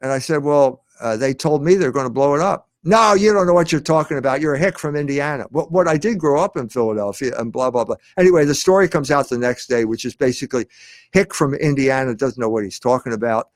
And I said, Well, uh, they told me they're going to blow it up. No, you don't know what you're talking about. You're a hick from Indiana. What, what I did grow up in Philadelphia and blah, blah, blah. Anyway, the story comes out the next day, which is basically hick from Indiana doesn't know what he's talking about.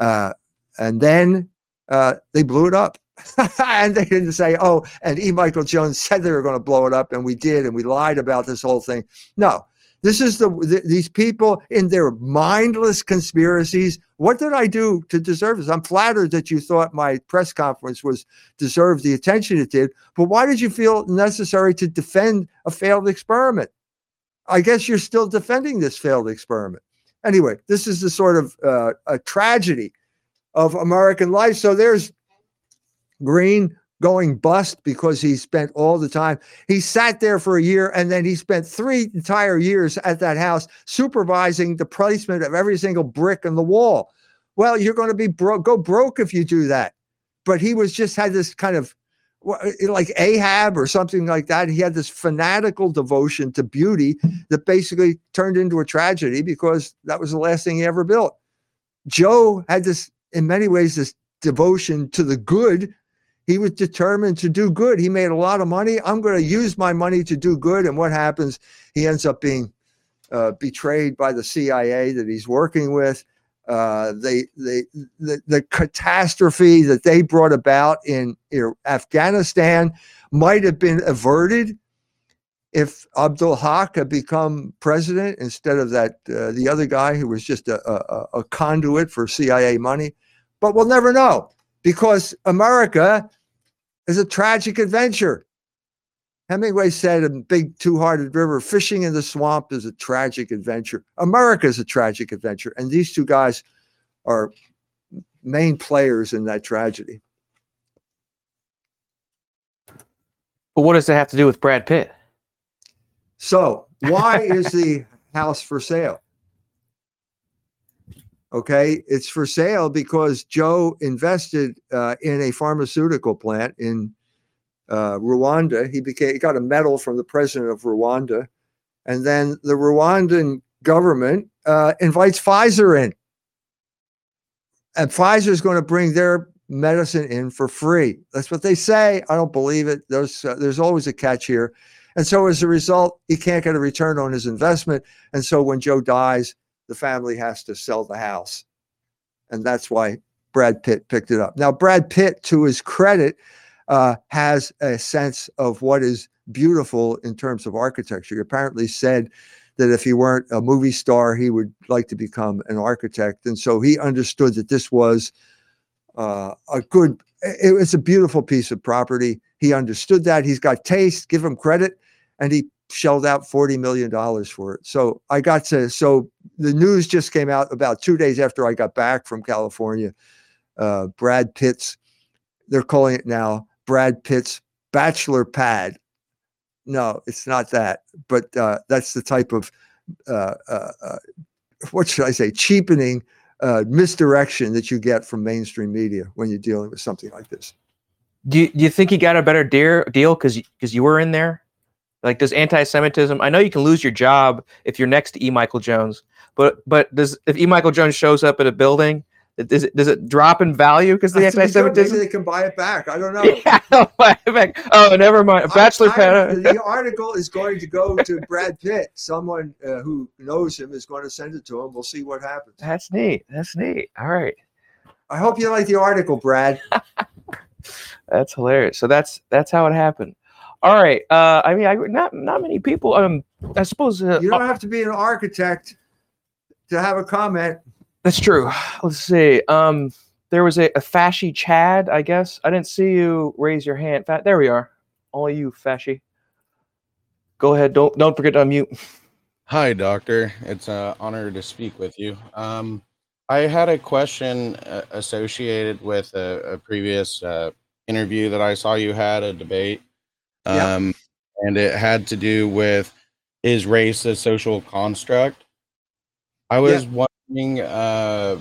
Uh, and then uh, they blew it up. [laughs] and they didn't say, oh, and E. Michael Jones said they were going to blow it up, and we did, and we lied about this whole thing. No, this is the th- these people in their mindless conspiracies. What did I do to deserve this? I'm flattered that you thought my press conference was deserved the attention it did, but why did you feel necessary to defend a failed experiment? I guess you're still defending this failed experiment. Anyway, this is the sort of uh, a tragedy of American life. So there's Greene going bust because he spent all the time. He sat there for a year and then he spent three entire years at that house supervising the placement of every single brick in the wall. Well, you're going to be broke, go broke if you do that. But he was just had this kind of like Ahab or something like that. He had this fanatical devotion to beauty that basically turned into a tragedy because that was the last thing he ever built. Joe had this, in many ways, this devotion to the good. He was determined to do good. He made a lot of money. I'm going to use my money to do good. And what happens? He ends up being uh, betrayed by the CIA that he's working with. Uh, they, they, the, the catastrophe that they brought about in, in Afghanistan might have been averted if Abdul Haq had become president instead of that uh, the other guy who was just a, a, a conduit for CIA money. But we'll never know because America is a tragic adventure. Hemingway said in Big Two Hearted River, fishing in the swamp is a tragic adventure. America is a tragic adventure. And these two guys are main players in that tragedy. But what does it have to do with Brad Pitt? So, why is the [laughs] house for sale? Okay, it's for sale because Joe invested uh, in a pharmaceutical plant in uh, Rwanda. He became he got a medal from the president of Rwanda, and then the Rwandan government uh, invites Pfizer in, and Pfizer is going to bring their medicine in for free. That's what they say. I don't believe it. There's uh, there's always a catch here. And so as a result, he can't get a return on his investment. And so when Joe dies, the family has to sell the house. And that's why Brad Pitt picked it up. Now, Brad Pitt, to his credit, uh, has a sense of what is beautiful in terms of architecture. He apparently said that if he weren't a movie star, he would like to become an architect. And so he understood that this was uh, a good, it was a beautiful piece of property. He understood that. He's got taste, give him credit. And he shelled out $40 million for it. So I got to, so the news just came out about two days after I got back from California. Uh, Brad Pitt's, they're calling it now Brad Pitt's bachelor pad. No, it's not that, but uh, that's the type of, uh, uh, uh, what should I say, cheapening uh, misdirection that you get from mainstream media when you're dealing with something like this. Do you, do you think he got a better dear, deal because because you were in there? Like, does anti-Semitism? I know you can lose your job if you're next to E. Michael Jones, but but does if E. Michael Jones shows up at a building, does it does it drop in value because the That's to be good. Maybe they can buy it back. I don't know. [laughs] Yeah, I'll [laughs] buy it back. Oh, never mind. I- bachelor I- pad. The [laughs] article is going to go to Brad Pitt. Someone uh, who knows him is going to send it to him. We'll see what happens. That's neat. That's neat. All right. I hope you like the article, Brad. That's hilarious. So that's that's how it happened. All right. Uh, I mean, I not not many people. Um, I suppose uh, You don't have to be an architect to have a comment. That's true. Let's see. Um, there was a, a Fashy Chad. I guess I didn't see you raise your hand. Fa- There we are. All you Fashy. Go ahead. Don't don't forget to unmute. Hi, doctor. It's an honor to speak with you. Um, I had a question uh, associated with a, a previous uh, interview that I saw you had a debate, Yeah. um, and it had to do with is race a social construct? I was wondering, uh,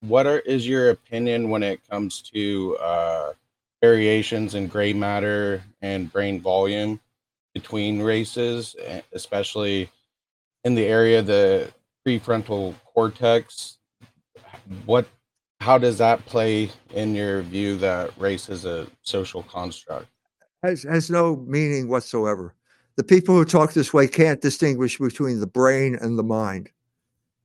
what are, is your opinion when it comes to uh, variations in gray matter and brain volume between races, e- especially in the area of the prefrontal cortex what how does that play in your view that race is a social construct Has has no meaning whatsoever. The people who talk this way can't distinguish between the brain and the mind.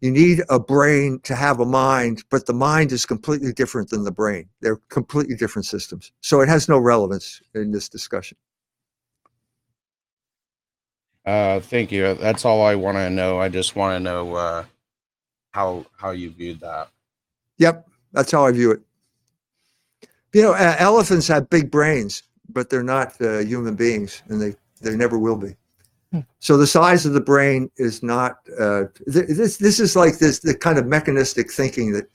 You need a brain to have a mind, but the mind is completely different than the brain. They're completely different systems. So it has no relevance in this discussion. uh thank you that's all i want to know i just want to know uh how how you viewed that Yep, that's how I view it. You know, uh, elephants have big brains, but they're not uh, human beings, and they they never will be. So the size of the brain is not. Uh, th- this this is like this the kind of mechanistic thinking that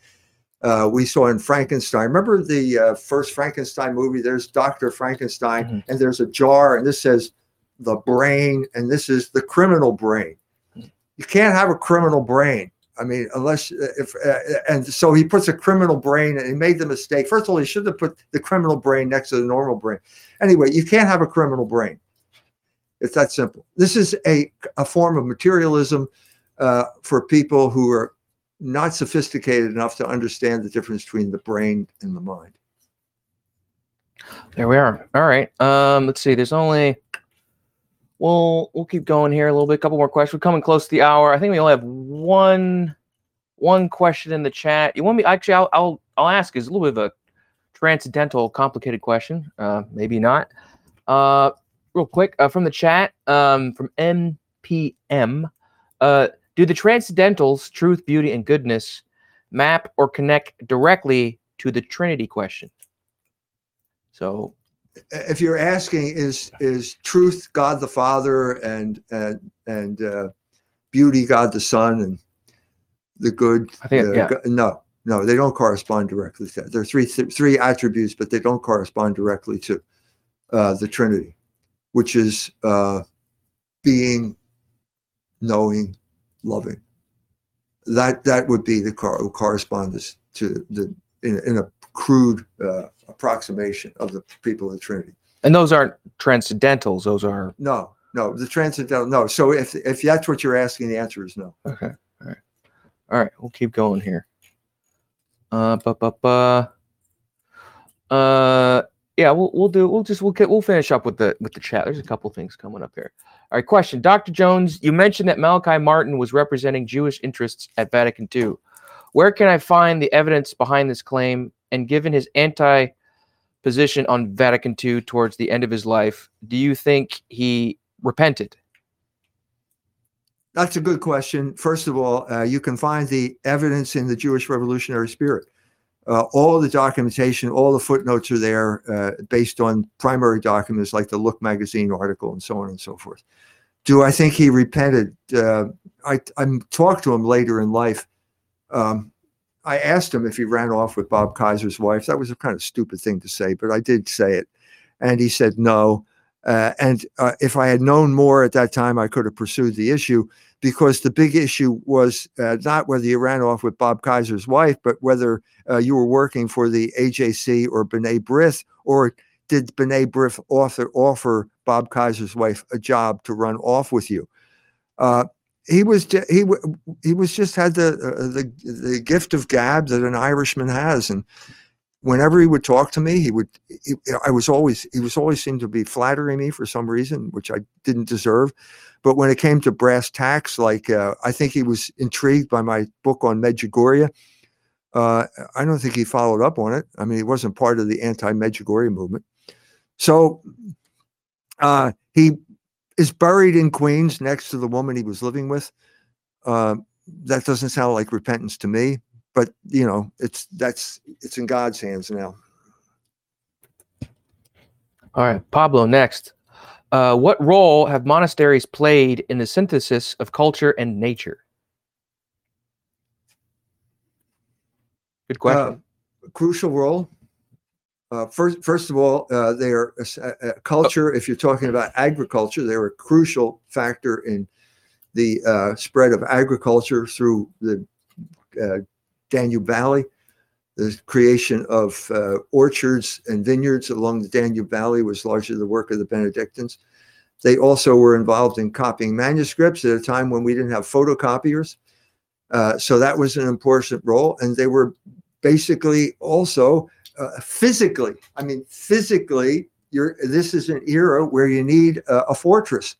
uh, we saw in Frankenstein. Remember the uh, first Frankenstein movie? There's Doctor Frankenstein, Mhm. and there's a jar, and this says the brain, and this is the criminal brain. You can't have a criminal brain. I mean, unless if uh, and so he puts a criminal brain and he made the mistake. First of all, he should have put the criminal brain next to the normal brain. Anyway, you can't have a criminal brain. It's that simple. This is a a form of materialism uh, for people who are not sophisticated enough to understand the difference between the brain and the mind. There we are. All right. Um, let's see. There's only. We'll we'll keep going here a little bit. A couple more questions. We're coming close to the hour. I think we only have one one question in the chat. You want me? Actually, I'll I'll, I'll ask. Is a little bit of a transcendental, complicated question. Uh, maybe not. Uh, real quick uh, from the chat. Um, from NPM. Uh, do the transcendentals, truth, beauty, and goodness, map or connect directly to the Trinity question? So If you're asking, is is truth God the Father and and and uh, beauty God the Son and the good? I think, uh, yeah. go- no, no, they don't correspond directly to that. There are three three attributes, but they don't correspond directly to uh, the Trinity, which is uh, being, knowing, loving. That that would be the cor- correspondence to the in, in a crude uh, approximation of the people of the Trinity. And those aren't transcendentals. Those are No, no, the transcendental. No. So if if that's what you're asking, the answer is no. okay. All right. All right. We'll keep going here. Uh, bu- bu- bu. uh, yeah, we'll we'll do. We'll just we'll get we'll finish up with the with the chat. There's a couple things coming up here. All right. Question, Dr. Jones. You mentioned that Malachi Martin was representing Jewish interests at Vatican II. Where can I find the evidence behind this claim? And given his anti position on Vatican II towards the end of his life, do you think he repented? That's a good question. First of all, uh, you can find the evidence in the Jewish Revolutionary Spirit. Uh, all the documentation, all the footnotes are there uh, based on primary documents like the Look magazine article and so on and so forth. Do I think he repented? Uh, I, I talked to him later in life. Um, I asked him if he ran off with Bob Kaiser's wife. That was a kind of stupid thing to say, but I did say it. And he said no. Uh, and uh, if I had known more at that time, I could have pursued the issue because the big issue was uh, not whether you ran off with Bob Kaiser's wife, but whether uh, you were working for the AJC or B'nai B'rith, or did B'nai B'rith author, offer Bob Kaiser's wife a job to run off with you? Uh, he was he he was just had the uh, the the gift of gab that an Irishman has, and whenever he would talk to me, he would. He, I was always he was always seemed to be flattering me for some reason, which I didn't deserve. But when it came to brass tacks, like uh, I think he was intrigued by my book on Medjugorje. Uh, I don't think he followed up on it. I mean, he wasn't part of the anti-Medjugorje movement. So uh, he is buried in Queens next to the woman he was living with. Uh, that doesn't sound like repentance to me, but you know, it's that's it's in God's hands now. All right, Pablo, next. Uh, what role have monasteries played in the synthesis of culture and nature? Good question. Uh, crucial role. Uh, first, first of all, uh, they are a- a culture. If you're talking about agriculture, they're a crucial factor in the uh, spread of agriculture through the uh, Danube Valley. The creation of uh, orchards and vineyards along the Danube Valley was largely the work of the Benedictines. They also were involved in copying manuscripts at a time when we didn't have photocopiers. Uh, so that was an important role. And they were basically also uh, physically, I mean, physically, this is an era where you need a fortress.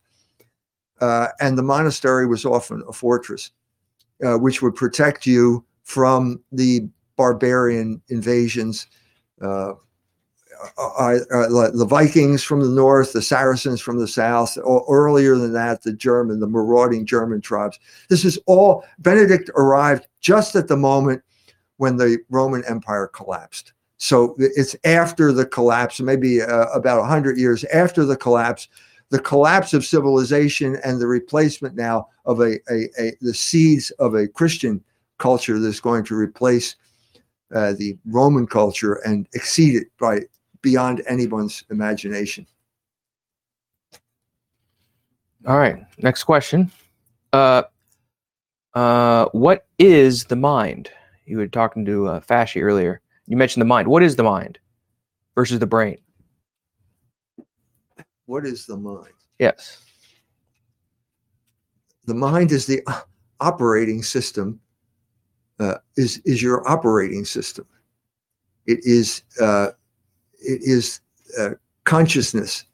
Uh, and the monastery was often a fortress, uh, which would protect you from the barbarian invasions. Uh, uh, uh, the Vikings from the north, the Saracens from the south, or earlier than that, the German, the marauding German tribes. This is all, Benedict arrived just at the moment when the Roman Empire collapsed. So it's after the collapse, maybe uh, about 100 years after the collapse, the collapse of civilization and the replacement now of a, a, a the seeds of a Christian culture that's going to replace uh, the Roman culture and exceed it by beyond anyone's imagination. All right, next question. Uh, uh, what is the mind? You were talking to uh, Fasci earlier. You mentioned the mind. What is the mind versus the brain? What is the mind? Yes. The mind is the operating system. Uh, is is your operating system? It is uh, it is uh, consciousness.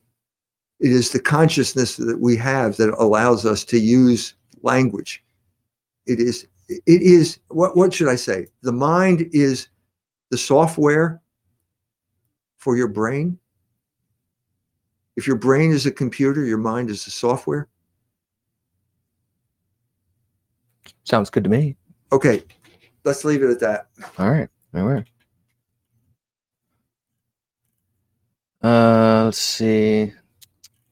It is the consciousness that we have that allows us to use language. It is it is what what should I say? The mind is the software for your brain. If your brain is a computer, your mind is the software. Sounds good to me. Okay, let's leave it at that. All right. All right. Uh, let's see.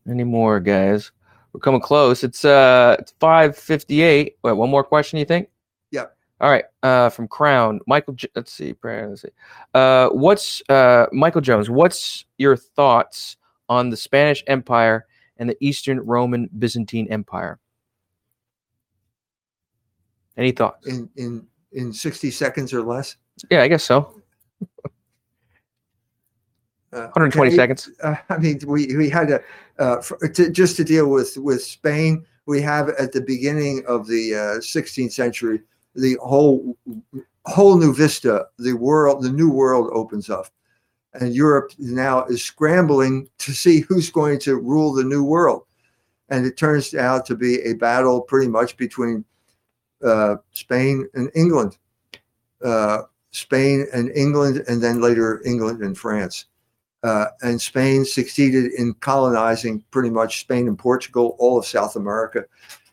Any more, guys? We're coming close. It's uh, it's five fifty-eight. Wait, one more question. You think? Yeah. All right, uh, from Crown, Michael. J- let's see, let's see. Uh, what's uh, Michael Jones? What's your thoughts on the Spanish Empire and the Eastern Roman Byzantine Empire? Any thoughts? In in in 60 seconds or less. Yeah, I guess so. Uh, 120 okay. seconds. uh, I mean, we we had a uh, for, to, just to deal with with Spain. We have at the beginning of the uh, 16th century the whole whole new vista. The world, the new world opens up, and Europe now is scrambling to see who's going to rule the new world. And it turns out to be a battle pretty much between uh, Spain and England, uh, Spain and England, and then later England and France uh, and Spain succeeded in colonizing pretty much Spain and Portugal, all of South America,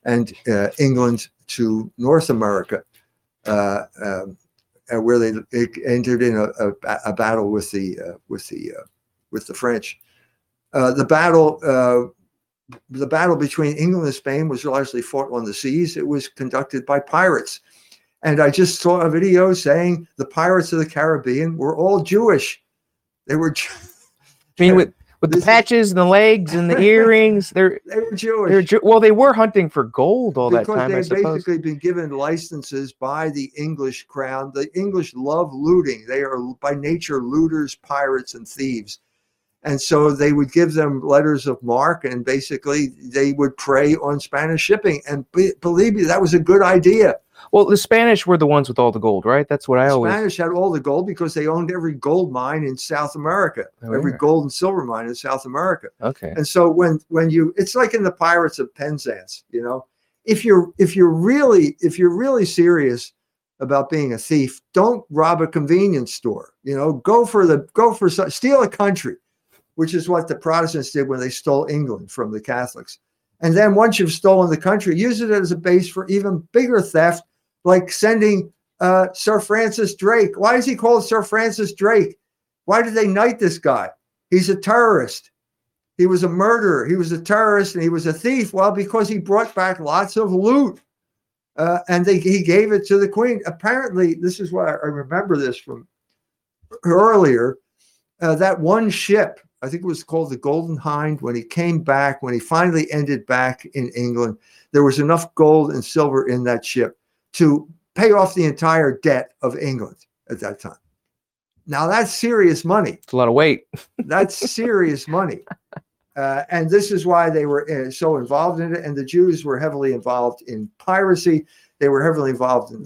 and uh, England to North America, um, where they entered in a, a, a battle with the with the with the French. The battle. The battle between England and Spain was largely fought on the seas. It was conducted by pirates. And I just saw a video saying the pirates of the Caribbean were all Jewish. They were I [laughs] mean, with with the is- patches and the legs and the [laughs] earrings, they're [laughs] they were Jewish. they're Ju- well, they were hunting for gold all that time, they've suppose. basically been given licenses by the English crown. The English love looting. They are by nature looters, pirates, and thieves. And so they would give them letters of marque, and basically they would prey on Spanish shipping. And be, believe me, that was a good idea. Well, the Spanish were the ones with all the gold, right? That's what I The always. Spanish had all the gold because they owned every gold mine in South America, Oh, every yeah. gold and silver mine in South America. Okay. And so when when you it's like in the Pirates of Penzance, you know, if you're if you're really if you're really serious about being a thief, don't rob a convenience store. You know, go for the go for some, steal a country, which is what the Protestants did when they stole England from the Catholics. And then once you've stolen the country, use it as a base for even bigger theft, like sending uh, Sir Francis Drake. Why is he called Sir Francis Drake? Why did they knight this guy? He's a terrorist. He was a murderer. He was a terrorist and he was a thief. Well, because he brought back lots of loot. Uh, and they, he gave it to the queen. Apparently, this is I, I remember this from earlier. Uh, that one ship, I think it was called the Golden Hind, when he came back, when he finally ended back in England, there was enough gold and silver in that ship to pay off the entire debt of England at that time. Now, that's serious money It's a lot of weight. [laughs] that's serious money. Uh, and this is why they were uh, so involved in it. And the Jews were heavily involved in piracy. They were heavily involved in